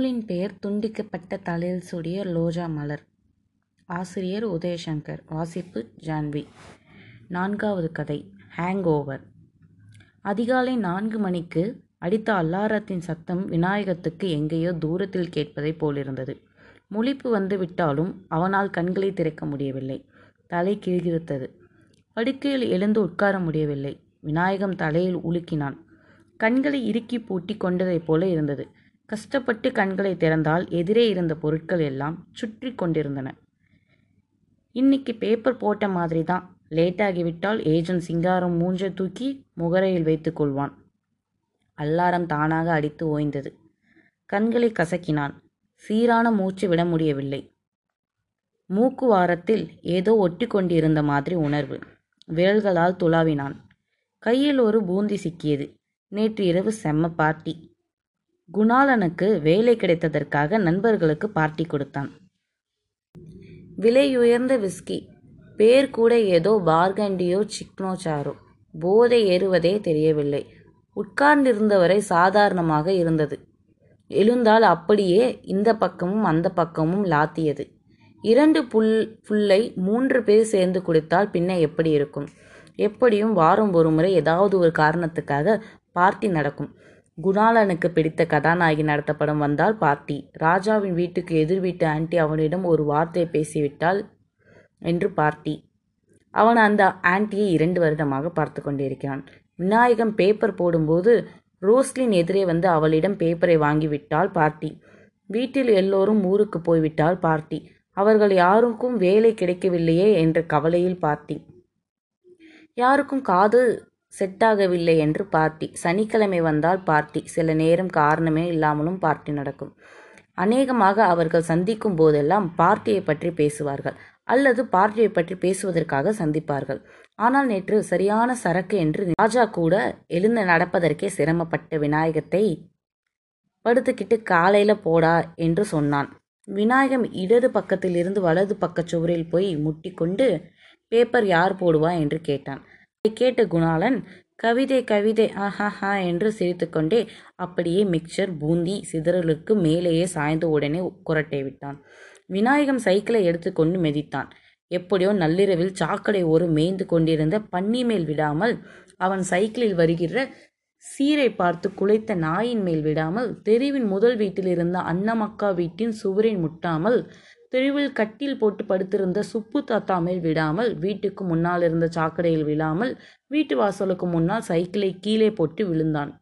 நூலின் பெயர் துண்டிக்கப்பட்ட தலையில் சூடிய லோஜா மலர். ஆசிரியர் உதயசங்கர். வாசிப்பு ஜான்வி. நான்காவது கதை. ஹேங் ஓவர் அதிகாலை நான்கு மணிக்கு அடித்த அல்லாரத்தின் சத்தம் விநாயகத்துக்கு எங்கேயோ தூரத்தில் கேட்பதைப் போலிருந்தது. முழிப்பு வந்து விட்டாலும் அவனால் கண்களை திறக்க முடியவில்லை. தலை கிழிகிறுத்தது. படுக்கையில் எழுந்து உட்கார முடியவில்லை. விநாயகம் தலையில் உலுக்கினான். கண்களை இறுக்கி பூட்டி கொண்டதைப் போல இருந்தது. கஷ்டப்பட்டு கண்களை திறந்தால் எதிரே இருந்த பொருட்கள் எல்லாம் சுற்றி கொண்டிருந்தன. இன்னைக்கு பேப்பர் போட்ட மாதிரி தான். லேட்டாகிவிட்டால் ஏஜென்ட் சிங்காரம் மூஞ்ச தூக்கி முகரையில் வைத்து கொள்வான். அல்லாரம் தானாக அடித்து ஓய்ந்தது. கண்களை கசக்கினான். சீரான மூச்சு விட முடியவில்லை. மூக்கு வாரத்தில் ஏதோ ஒட்டி கொண்டிருந்த மாதிரி உணர்வு. விரல்களால் துளாவினான். கையில் ஒரு பூந்தி சிக்கியது. நேற்று இரவு செம்ம பார்ட்டி குணாளனுக்கு வேலை கிடைத்ததற்காக நண்பர்களுக்கு பார்ட்டி கொடுத்தான். விலையுயர்ந்த விஸ்கி பேர் கூட ஏதோ பார்கண்டியோ சிக்னோ சாரோ போதை ஏறுவதே தெரியவில்லை. உட்கார்ந்திருந்தவரை சாதாரணமாக இருந்தது. எழுந்தால் அப்படியே இந்த பக்கமும் அந்த பக்கமும் லாத்தியது. இரண்டு புல் புல்லை மூன்று பேர் சேர்ந்து குடித்தால் பின்ன எப்படி இருக்கும்? எப்படியும் வாரம் ஒரு முறை ஏதாவது ஒரு காரணத்துக்காக பார்ட்டி நடக்கும். குணாளனுக்கு பிடித்த கதாநாயகி நடத்தப்படும் வந்தால் பார்ட்டி ராஜாவின் வீட்டுக்கு எதிர் வீட்டு ஆன்ட்டி அவனிடம் ஒரு வார்த்தை பேசிவிட்டால் என்று பார்ட்டி அவன் அந்த ஆண்டியை இரண்டு வருடமாக பார்த்து கொண்டிருக்கிறான். விநாயகம் பேப்பர் போடும்போது ரோஸ்லின் எதிரே வந்து அவளிடம் பேப்பரை வாங்கிவிட்டால் பார்ட்டி வீட்டில் எல்லோரும் ஊருக்கு போய்விட்டால் பார்ட்டி அவர்கள் யாருக்கும் வேலை கிடைக்கவில்லையே என்ற கவலையில் பார்ட்டி யாருக்கும் காது செட்டாகவில்லை என்று பார்ட்டி சனிக்கிழமை வந்தால் பார்ட்டி சில நேரம் காரணமே இல்லாமலும் பார்ட்டி நடக்கும். அநேகமாக அவர்கள் சந்திக்கும் போதெல்லாம் பார்ட்டியை பற்றி பேசுவார்கள். அல்லது பார்ட்டியை பற்றி பேசுவதற்காக சந்திப்பார்கள். ஆனால் நேற்று சரியான சரக்கு என்று ராஜா கூட எழுந்து நடப்பதற்கே சிரமப்பட்ட விநாயகத்தை படுத்துக்கிட்டு காலையில போடா என்று சொன்னான். விநாயகம் இடது பக்கத்தில் இருந்து வலது பக்க சுவரில் போய் முட்டிக்கொண்டு பேப்பர் யார் போடுவா? என்று கேட்டான். இதை கேட்ட குணாளன் கவிதை கவிதை ஆஹாஹா என்று சிரித்துக்கொண்டே அப்படியே மிக்சர் பூந்தி சிதறலுக்கு மேலேயே சாய்ந்த உடனே குரட்டை விட்டான். விநாயகம் சைக்கிளை எடுத்துக்கொண்டு மெதித்தான். எப்படியோ நள்ளிரவில் சாக்கடை ஒரு மேய்ந்து கொண்டிருந்த பன்னி மேல் விடாமல் அவன் சைக்கிளில் வருகிற சீரை பார்த்து குலைத்த நாயின் மேல் விடாமல் தெருவின் முதல் வீட்டில் இருந்த அன்னமக்கா வீட்டின் சுவரின் முட்டாமல் தெருவில் கட்டில் போட்டு படுத்திருந்த சுப்பு தாத்தா மேல் விடாமல் வீட்டுக்கு முன்னால் இருந்த சாக்கடையில் விழாமல் வீட்டு வாசலுக்கு முன்னால் சைக்கிளை கீழே போட்டு விழுந்தான்.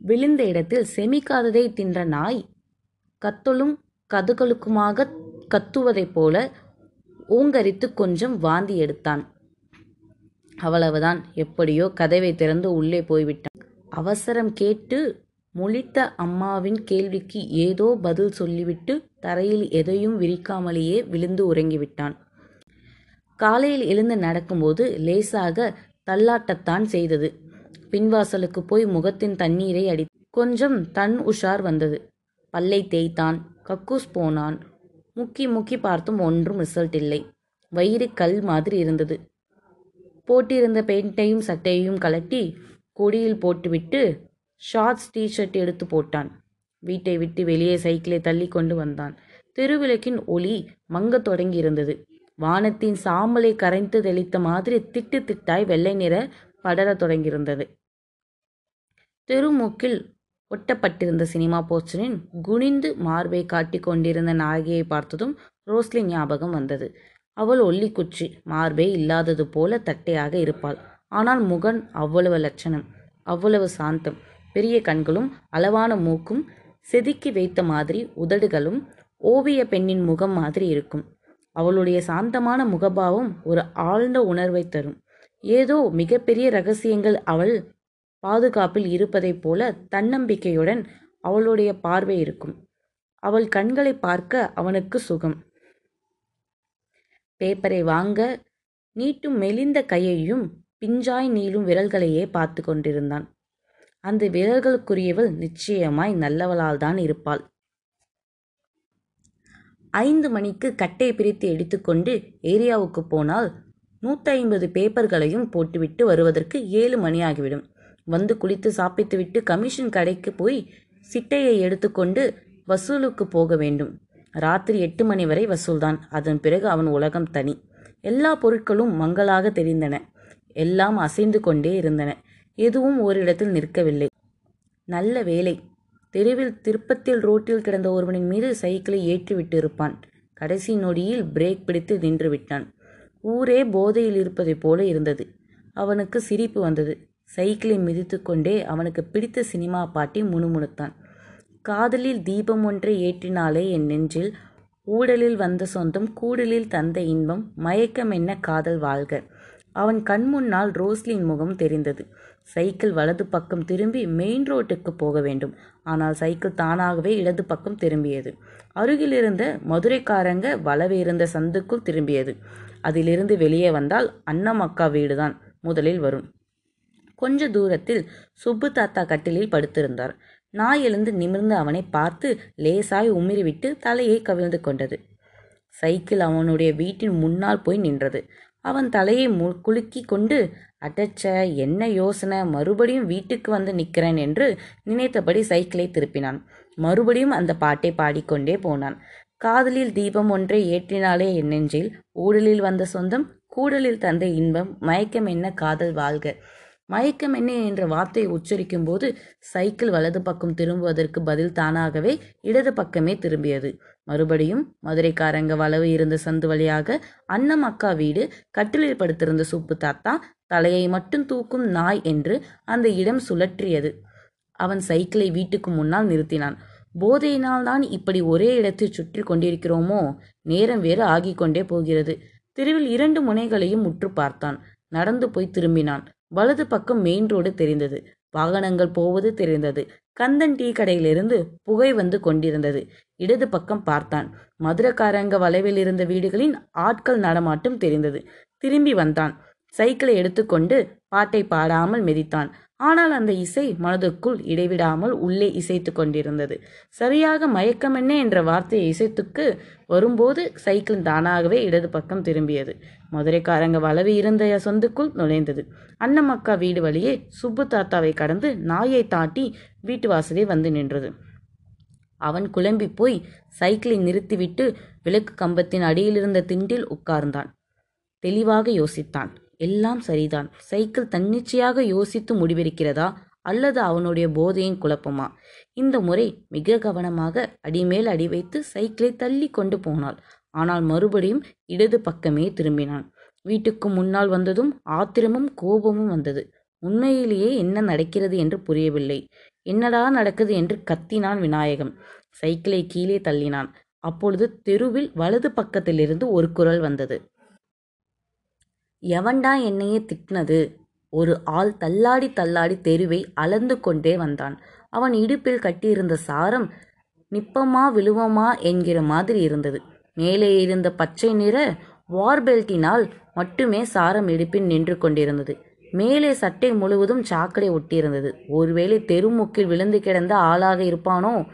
விழுந்த இடத்தில் செமிக்காததை தின்ற நாய் கத்தலும் கதுகளுக்குமாக கத்துவதைப் போல ஊங்கரித்து கொஞ்சம் வாந்தி எடுத்தான். அவ்வளவுதான். எப்படியோ கதவை திறந்து உள்ளே போய்விட்டான். அவசரம் கேட்டு முழித்த அம்மாவின் கேள்விக்கு ஏதோ பதில் சொல்லிவிட்டு தரையில் எதையும் விரிக்காமலேயே விழுந்து உறங்கிவிட்டான். காலையில் எழுந்து நடக்கும்போது லேசாக தள்ளாட்டத்தான் செய்தது. பின்வாசலுக்கு போய் முகத்தின் தண்ணீரை அடி கொஞ்சம் தன் உஷார் வந்தது. பல்லை தேய்த்தான். கக்கூஸ் போனான். முக்கி முக்கி பார்த்தும் ஒன்றும் ரிசல்ட் இல்லை. வயிறு கல் மாதிரி இருந்தது. போட்டிருந்த பெயிண்டையும் சட்டையையும் கலட்டி கொடியில் போட்டுவிட்டு ஷார்ட்ஸ் டிஷர்ட் எடுத்து போட்டான். வீட்டை விட்டு வெளியே சைக்கிளை தள்ளி கொண்டு வந்தான். தெருவிளக்கின் ஒளி மங்கத் தொடங்கியிருந்தது வானத்தின் சாம்பலை கரைந்து தெளித்த மாதிரி திட்டு திட்டாய் வெள்ளை நிற படரத் தொடங்கியிருந்தது. தெருமூக்கில் ஒட்டப்பட்டிருந்த சினிமா போஸ்டரின் குனிந்து மார்பை காட்டிக் கொண்டிருந்த நாயகியை பார்த்ததும் ரோஸ்லி ஞாபகம் வந்தது. அவள் ஒல்லிக்குச்சி மார்பே இல்லாதது போல தட்டையாக இருப்பாள். ஆனால் முகன் அவ்வளவு லட்சணம் அவ்வளவு சாந்தம் பெரிய கண்களும் அளவான மூக்கும் செதுக்கி வைத்த மாதிரி உதடுகளும் ஓவிய பெண்ணின் முகம் மாதிரி இருக்கும். அவளுடைய சாந்தமான முகபாவம் ஒரு ஆழ்ந்த உணர்வை தரும். ஏதோ மிகப்பெரிய ரகசியங்கள் அவள் பாதுகாப்பில் இருப்பதைப் போல தன்னம்பிக்கையுடன் அவளுடைய பார்வை இருக்கும். அவள் கண்களை பார்க்க அவனுக்கு சுகம். பேப்பரை வாங்க நீட்டும் மெலிந்த கையையும் பிஞ்சாய் நீளும் விரல்களையே பார்த்து கொண்டிருந்தான். அந்த விரல்களுக்குரியவள் நிச்சயமாய் நல்லவளால் தான் இருப்பாள். ஐந்து மணிக்கு கட்டை பிரித்து எடுத்துக்கொண்டு ஏரியாவுக்கு போனால் நூற்றி ஐம்பது பேப்பர்களையும் போட்டுவிட்டு வருவதற்கு ஏழு மணி ஆகிவிடும் வந்து குளித்து சாப்பிட்டுவிட்டு கமிஷன் கடைக்கு போய் சிட்டையை எடுத்துக்கொண்டு வசூலுக்கு போக வேண்டும். ராத்திரி எட்டு மணி வரை வசூல்தான். அதன் பிறகு அவன் உலகம் தனி. எல்லா பொருட்களும் மங்களாக தெரிந்தன. எல்லாம் அசைந்து கொண்டே இருந்தன. எதுவும் ஓரிடத்தில் நிற்கவில்லை. நல்ல வேலை தெருவில் திருப்பத்தில் ரோட்டில் கிடந்த ஒருவனின் மீது சைக்கிளை ஏற்றிவிட்டு இருப்பான் கடைசி நொடியில் பிரேக் பிடித்து நின்று விட்டான் ஊரே போதையில் இருப்பதைப் போல இருந்தது. அவனுக்கு சிரிப்பு வந்தது. சைக்கிளை மிதித்து கொண்டே அவனுக்கு பிடித்த சினிமா பாட்டி முணுமுணுத்தான். காதலில் தீபம் ஒன்றை ஏற்றினாலே என் நெஞ்சில் ஊடலில் வந்த சொந்தம் கூடலில் தந்த இன்பம் மயக்கம் என்ன காதல் வாழ்க. அவன் கண் முன்னால் ரோஸ்லின் முகம் தெரிந்தது. சைக்கிள் வலது பக்கம் திரும்பி மெயின் ரோட்டுக்கு போக வேண்டும். ஆனால் சைக்கிள் தானாகவே இடது பக்கம் திரும்பியது. அருகில் இருந்த மதுரைக்காரங்க வளவு இருந்த சந்துக்குள் திரும்பியது. அதிலிருந்து வெளியே வந்தால் அண்ணமக்கா வீடுதான் முதலில் வரும். கொஞ்ச தூரத்தில் சுப்பு தாத்தா கட்டிலில் படுத்திருந்தார். நாய் எழுந்து நிமிர்ந்து அவனை பார்த்து லேசாய் உமிறிவிட்டு தலையை கவிழ்ந்து கொண்டது. சைக்கிள் அவனுடைய வீட்டின் முன்னால் போய் நின்றது. அவன் தலையை மு குலுக்கி கொண்டு அடச்ச என்ன யோசனை மறுபடியும் வீட்டுக்கு வந்து நிற்கிறேன் என்று நினைத்தபடி சைக்கிளை திருப்பினான். மறுபடியும் அந்த பாட்டை பாடிக்கொண்டே போனான். காதலில் தீபம் ஒன்றை ஏற்றினாலே என் நெஞ்சில் ஊடலில் வந்த சொந்தம் கூடலில் தந்த இன்பம் மயக்கம் என்ன காதல் வாழ்க. மயக்கம் என்ன என்ற வார்த்தையை உச்சரிக்கும் போது சைக்கிள் வலது பக்கம் திரும்புவதற்கு பதில் தானாகவே இடது பக்கமே திரும்பியது. மறுபடியும் மதுரைக்காரங்க வளவு இருந்த சந்து வழியாக அண்ணம் அக்கா வீடு கட்டிலில் படுத்திருந்த சுப்பு தாத்தா தலையை மட்டும் தூக்கும் நாய் என்று அந்த இடம் சுழற்றியது. அவன் சைக்கிளை வீட்டுக்கு முன்னால் நிறுத்தினான். போதையினால் தான் இப்படி ஒரே இடத்தில் சுற்றி கொண்டிருக்கிறோமோ? நேரம் வேறு ஆகிக்கொண்டே போகிறது. தெருவில் இரண்டு முனைகளையும் உற்று பார்த்தான். நடந்து போய் திரும்பினான். வலது பக்கம் மெயின் ரோடு தெரிந்தது. வாகனங்கள் போவது தெரிந்தது. கந்தன் டீ கடையிலிருந்து புகை வந்து கொண்டிருந்தது. இடது பக்கம் பார்த்தான். மதுரக்காரங்க வளைவில் இருந்த வீடுகளின் ஆட்கள் நடமாட்டம் தெரிந்தது. திரும்பி வந்தான். சைக்கிளை எடுத்துக்கொண்டு பாட்டை பாடாமல் மிதித்தான். ஆனால் அந்த இசை மனதுக்குள் இடைவிடாமல் உள்ளே இசைத்து கொண்டிருந்தது. சரியாக மயக்கமென்ன என்ற வார்த்தையை இசைத்துக்கு வரும்போது சைக்கிள் தானாகவே இடது பக்கம் திரும்பியது. மதுரைக்காரங்க வளவி இருந்த சொந்துக்குள் நுழைந்தது. அண்ணமக்கா வீடு வழியே சுப்பு தாத்தாவை கடந்து நாயை தாட்டி வீட்டு வாசலே வந்து நின்றது. அவன் குழம்பி போய் சைக்கிளை நிறுத்திவிட்டு விளக்கு கம்பத்தின் அடியிலிருந்த திண்டில் உட்கார்ந்தான். தெளிவாக யோசித்தான். எல்லாம் சரிதான். சைக்கிள் தன்னிச்சையாக யோசித்து முடிவெடுக்கிறதா? அல்லது அவனுடைய போதையின் குழப்பமா? இந்த முறை மிக கவனமாக அடிமேல் அடி வைத்து சைக்கிளை தள்ளி கொண்டு போனாள். ஆனால் மறுபடியும் இடது பக்கமே திரும்பினான். வீட்டுக்கு முன்னால் வந்ததும் ஆத்திரமும் கோபமும் வந்தது. உண்மையிலேயே என்ன நடக்கிறது என்று புரியவில்லை. என்னடா நடக்குது என்று கத்தினான் விநாயகம். சைக்கிளை கீழே தள்ளினான். அப்பொழுது தெருவில் வலது பக்கத்திலிருந்து ஒரு குரல் வந்தது. எவன்டா என்னையே திட்டினது? ஒரு ஆள் தள்ளாடி தள்ளாடி தெருவை அளந்து கொண்டே வந்தான். அவன் இடுப்பில் கட்டியிருந்த சாரம் நிப்பமா விழுவமா என்கிற மாதிரி இருந்தது. மேலே இருந்த பச்சை நிற வார்பெல்ட்டினால் மட்டுமே சாரம் இடுப்பில் நின்று கொண்டிருந்தது. மேலே சட்டை முழுவதும் சாக்கடை ஒட்டியிருந்தது. ஒருவேளை தெருமுக்கில் விழுந்து கிடந்த ஆளாக இருப்பானோ?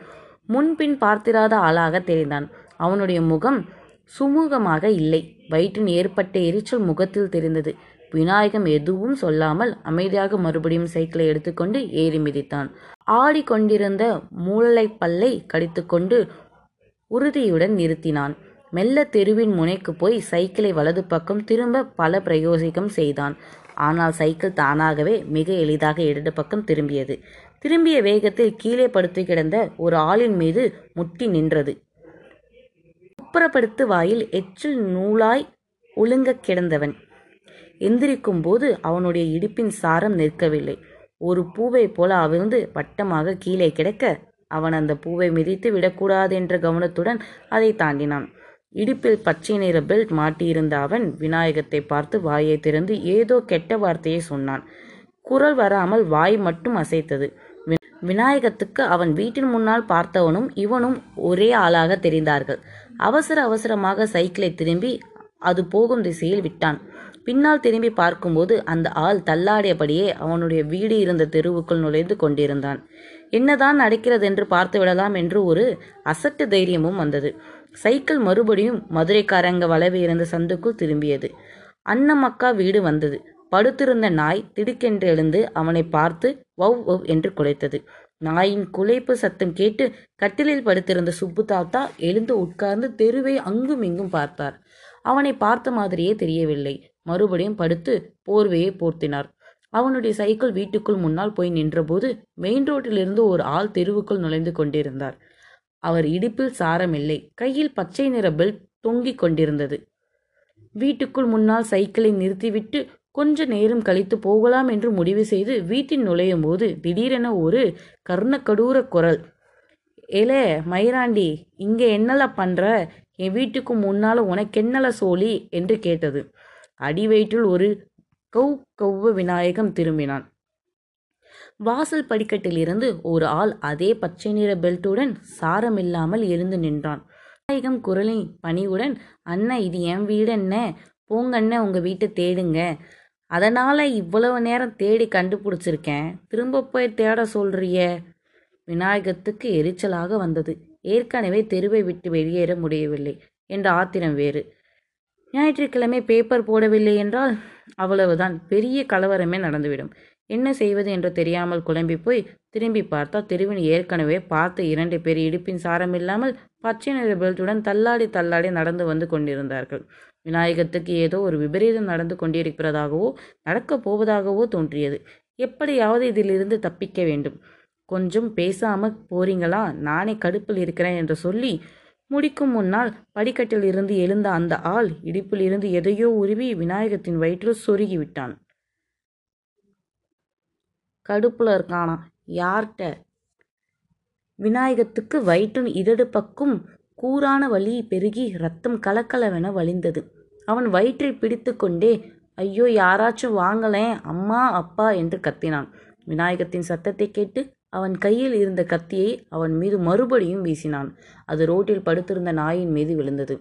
முன்பின் பார்த்திராத ஆளாக தெரிந்தான். அவனுடைய முகம் சுமூகமாக இல்லை. வயிற்றின் ஏற்பட்ட எரிச்சல் முகத்தில் தெரிந்தது. விநாயகம் எதுவும் சொல்லாமல் அமைதியாக மறுபடியும் சைக்கிளை எடுத்துக்கொண்டு ஏறி மிதித்தான். ஆடிக்கொண்டிருந்த மூளைப்பல்லை கடித்துக்கொண்டு உறுதியுடன் நிறுத்தினான். மெல்ல தெருவின் முனைக்கு போய் சைக்கிளை வலது பக்கம் திரும்ப பல பிரயோசிக்கம் செய்தான். ஆனால் சைக்கிள் தானாகவே மிக எளிதாக இடது பக்கம் திரும்பியது. திரும்பிய வேகத்தில் கீழே படுத்து கிடந்த ஒரு ஆளின் மீது முட்டி நின்றது. அப்புறப்படுத்து வாயில் எச்சில் நூலாய் ஒழுங்கக் கிடந்தவன். எந்திரிக்கும் போது அவனுடைய இடுப்பின் சாரம் நிற்கவில்லை. ஒரு பூவை போல அவிழ்ந்து வட்டமாக கீழே கிடக்க அவன் அந்த பூவை மிதித்து விடக்கூடாது என்ற கவனத்துடன் அதை தாண்டினான். இடுப்பில் பச்சை நிற பெல்ட் மாட்டியிருந்த அவன் விநாயகத்தை பார்த்து வாயை திறந்து ஏதோ கெட்ட வார்த்தையை சொன்னான். குரல் வராமல் வாய் மட்டும் அசைத்தது. விநாயகத்துக்கு அவன் வீட்டின் முன்னால் பார்த்தவனும் இவனும் ஒரே ஆளாக தெரிந்தார்கள். அவசர அவசரமாக சைக்கிளை திரும்பி அது போகும் திசையில் விட்டான். பின்னால் திரும்பி பார்க்கும்போது அந்த ஆள் தள்ளாடியபடியே அவனுடைய வீடு இருந்த தெருவுக்குள் நுழைந்து கொண்டிருந்தான். என்னதான் நடக்கிறது என்று பார்த்து விடலாம் என்று ஒரு அசட்டு தைரியமும் வந்தது. சைக்கிள் மறுபடியும் மதுரைக்காரங்க வளவு இருந்த சந்துக்குள் திரும்பியது. அன்னமக்கா வீடு வந்தது. படுத்திருந்த நாய் திடுக்கென்று எழுந்து அவனை பார்த்து வவ் வவ் என்று குலைத்தது. நாயின் குலைப்பு சத்தம் கேட்டு கட்டிலில் படுத்திருந்த சுப்பு தாத்தா எழுந்து உட்கார்ந்து தெருவை அங்கும் இங்கும் பார்த்தார். அவனை பார்த்த மாதிரியே தெரியவில்லை. மறுபடியும் படுத்து போர்வையை போர்த்தினார். அவனுடைய சைக்கிள் வீட்டுக்குள் முன்னால் போய் நின்றபோது மெயின் ரோட்டிலிருந்து ஒரு ஆள் தெருவுக்குள் நுழைந்து கொண்டிருந்தார். அவர் இடுப்பில் சாரமில்லை. கையில் பச்சை நிற பெல்ட் தொங்கிக் கொண்டிருந்தது. வீட்டுக்குள் முன்னால் சைக்கிளை நிறுத்திவிட்டு கொஞ்ச நேரம் கழித்து போகலாம் என்று முடிவு செய்து வீட்டில் நுழையும் போது திடீரென ஒரு கர்ணக்கடூர குரல். ஏலே மயிராண்டி இங்கே என்னல பண்ற? என் வீட்டுக்கு முன்னால் உனக்கு என்னல சோழி? என்று கேட்டது. அடி வயிற்றில் ஒரு கௌ கௌவ விநாயகம் திரும்பினான். வாசல் படிக்கட்டிலிருந்து ஒரு ஆள் அதே பச்சை நிற பெல்ட்டுடன் சாரமில்லாமல் எழுந்து நின்றான். விநாயகம் குரலின் பணிவுடன் அண்ணா இது என் வீடு என்ன போங்கண்ணே உங்கள் வீட்டை தேடுங்க. அதனால் இவ்வளவு நேரம் தேடி கண்டுபிடிச்சிருக்கேன். திரும்ப போய் தேட சொல்கிறிய விநாயகத்துக்கு எரிச்சலாக வந்தது. ஏற்கனவே தெருவை விட்டு வெளியேற முடியவில்லை. என்ற ஆத்திரம் வேறு. ஞாயிற்றுக்கிழமை பேப்பர் போடவில்லை என்றால் அவ்வளவுதான். பெரிய கலவரமே நடந்துவிடும். என்ன செய்வது என்று தெரியாமல் குழம்பி போய் திரும்பி பார்த்தால் தெருவின் ஏற்கனவே பார்த்த இரண்டு பேர் இடுப்பின் சாரமில்லாமல் பச்சை நிற பெல்ட்டுடன் தள்ளாடி தள்ளாடி நடந்து வந்து கொண்டிருந்தார்கள். விநாயகத்துக்கு ஏதோ ஒரு விபரீதம் நடந்து கொண்டிருக்கிறதாகவோ நடக்கப் போவதாகவோ தோன்றியது. எப்படியாவது இதிலிருந்து தப்பிக்க வேண்டும். கொஞ்சம் பேசாம போறீங்களா? நானே கடுப்பில் இருக்கிறேன் என்று சொல்லி முடிக்கும் முன்னால் படிக்கட்டில் இருந்து எழுந்த அந்த ஆள் இடுப்பில் இருந்து எதையோ உருவி விநாயகத்தின் வயிற்றில் சொருகி விட்டான். கடுப்பில் இருக்கானா? யார்கிட்ட? விநாயகத்துக்கு வயிற்றின் இடது பக்கம் கூரான வலி பெருகி ரத்தம் கலக்கலவென வழிந்தது. அவன் வயிற்றை பிடித்து கொண்டே ஐயோ யாராச்சும் வாங்கலேன் அம்மா அப்பா என்று கத்தினான். விநாயகத்தின் சத்தத்தை கேட்டு அவன் கையில் இருந்த கத்தியை அவன் மீது மறுபடியும் வீசினான். அது ரோட்டில் படுத்திருந்த நாயின் மீது விழுந்தது.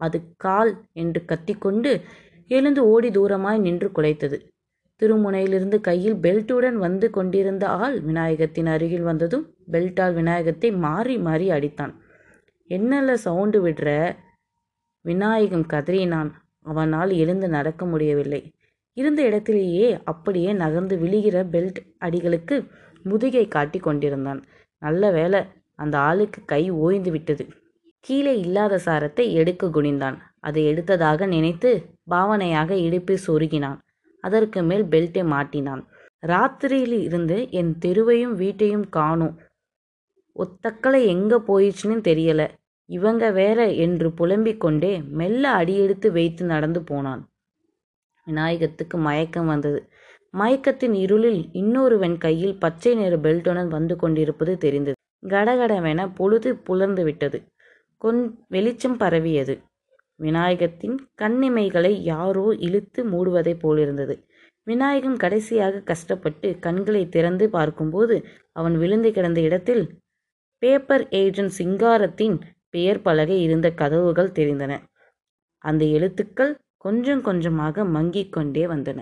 அது கால் என்று கத்திக்கொண்டு எழுந்து ஓடி தூரமாய் நின்று குலைத்தது. திருமுனையிலிருந்து கையில் பெல்ட்டுடன் வந்து கொண்டிருந்த ஆள் விநாயகத்தின் அருகில் வந்ததும் பெல்ட்டால் விநாயகத்தை மாறி மாறி அடித்தான். என்னல்ல சவுண்டு விடுற? விநாயகம் கதறினான். அவனால் எழுந்து நடக்க முடியவில்லை. இருந்த இடத்திலேயே அப்படியே நகர்ந்து விழுகிற பெல்ட் அடிகளுக்கு முதுகை காட்டி கொண்டிருந்தான். நல்ல வேளை அந்த ஆளுக்கு கை ஓய்ந்து விட்டது. கீழே இல்லாத சாரத்தை எடுக்க குனிந்தான். அதை எடுத்ததாக நினைத்து பாவனையாக இடுப்பில் சொருகினான். அதற்கு மேல் பெல்ட்டை மாட்டினான். ராத்திரியில் இருந்து என் தெருவையும் வீட்டையும் காணும். ஒத்தக்களை எங்க போயிடுச்சுன்னு தெரியல. இவங்க வேற என்று புலம்பிக் கொண்டே மெல்ல அடியெடுத்து வைத்து நடந்து போனான். விநாயகத்துக்கு மயக்கம் வந்தது. மயக்கத்தின் இருளில் இன்னொருவன் கையில் பச்சை நிற பெல்ட்டுடன் வந்து கொண்டிருப்பது தெரிந்தது. கடகடவென பொழுது புலர்ந்து விட்டது. கொன் வெளிச்சம் பரவியது. விநாயகத்தின் கண்ணிமைகளை யாரோ இழுத்து மூடுவதைப் போலிருந்தது. விநாயகம் கடைசியாக கஷ்டப்பட்டு கண்களை திறந்து பார்க்கும்போது அவன் விழுந்து கிடந்த இடத்தில் பேப்பர் ஏஜென்ட் சிங்காரத்தின் பெயர் பலகை இருந்த கதவுகள் தெரிந்தன. அந்த எழுத்துக்கள் கொஞ்சம் கொஞ்சமாக மங்கிக் கொண்டே வந்தன.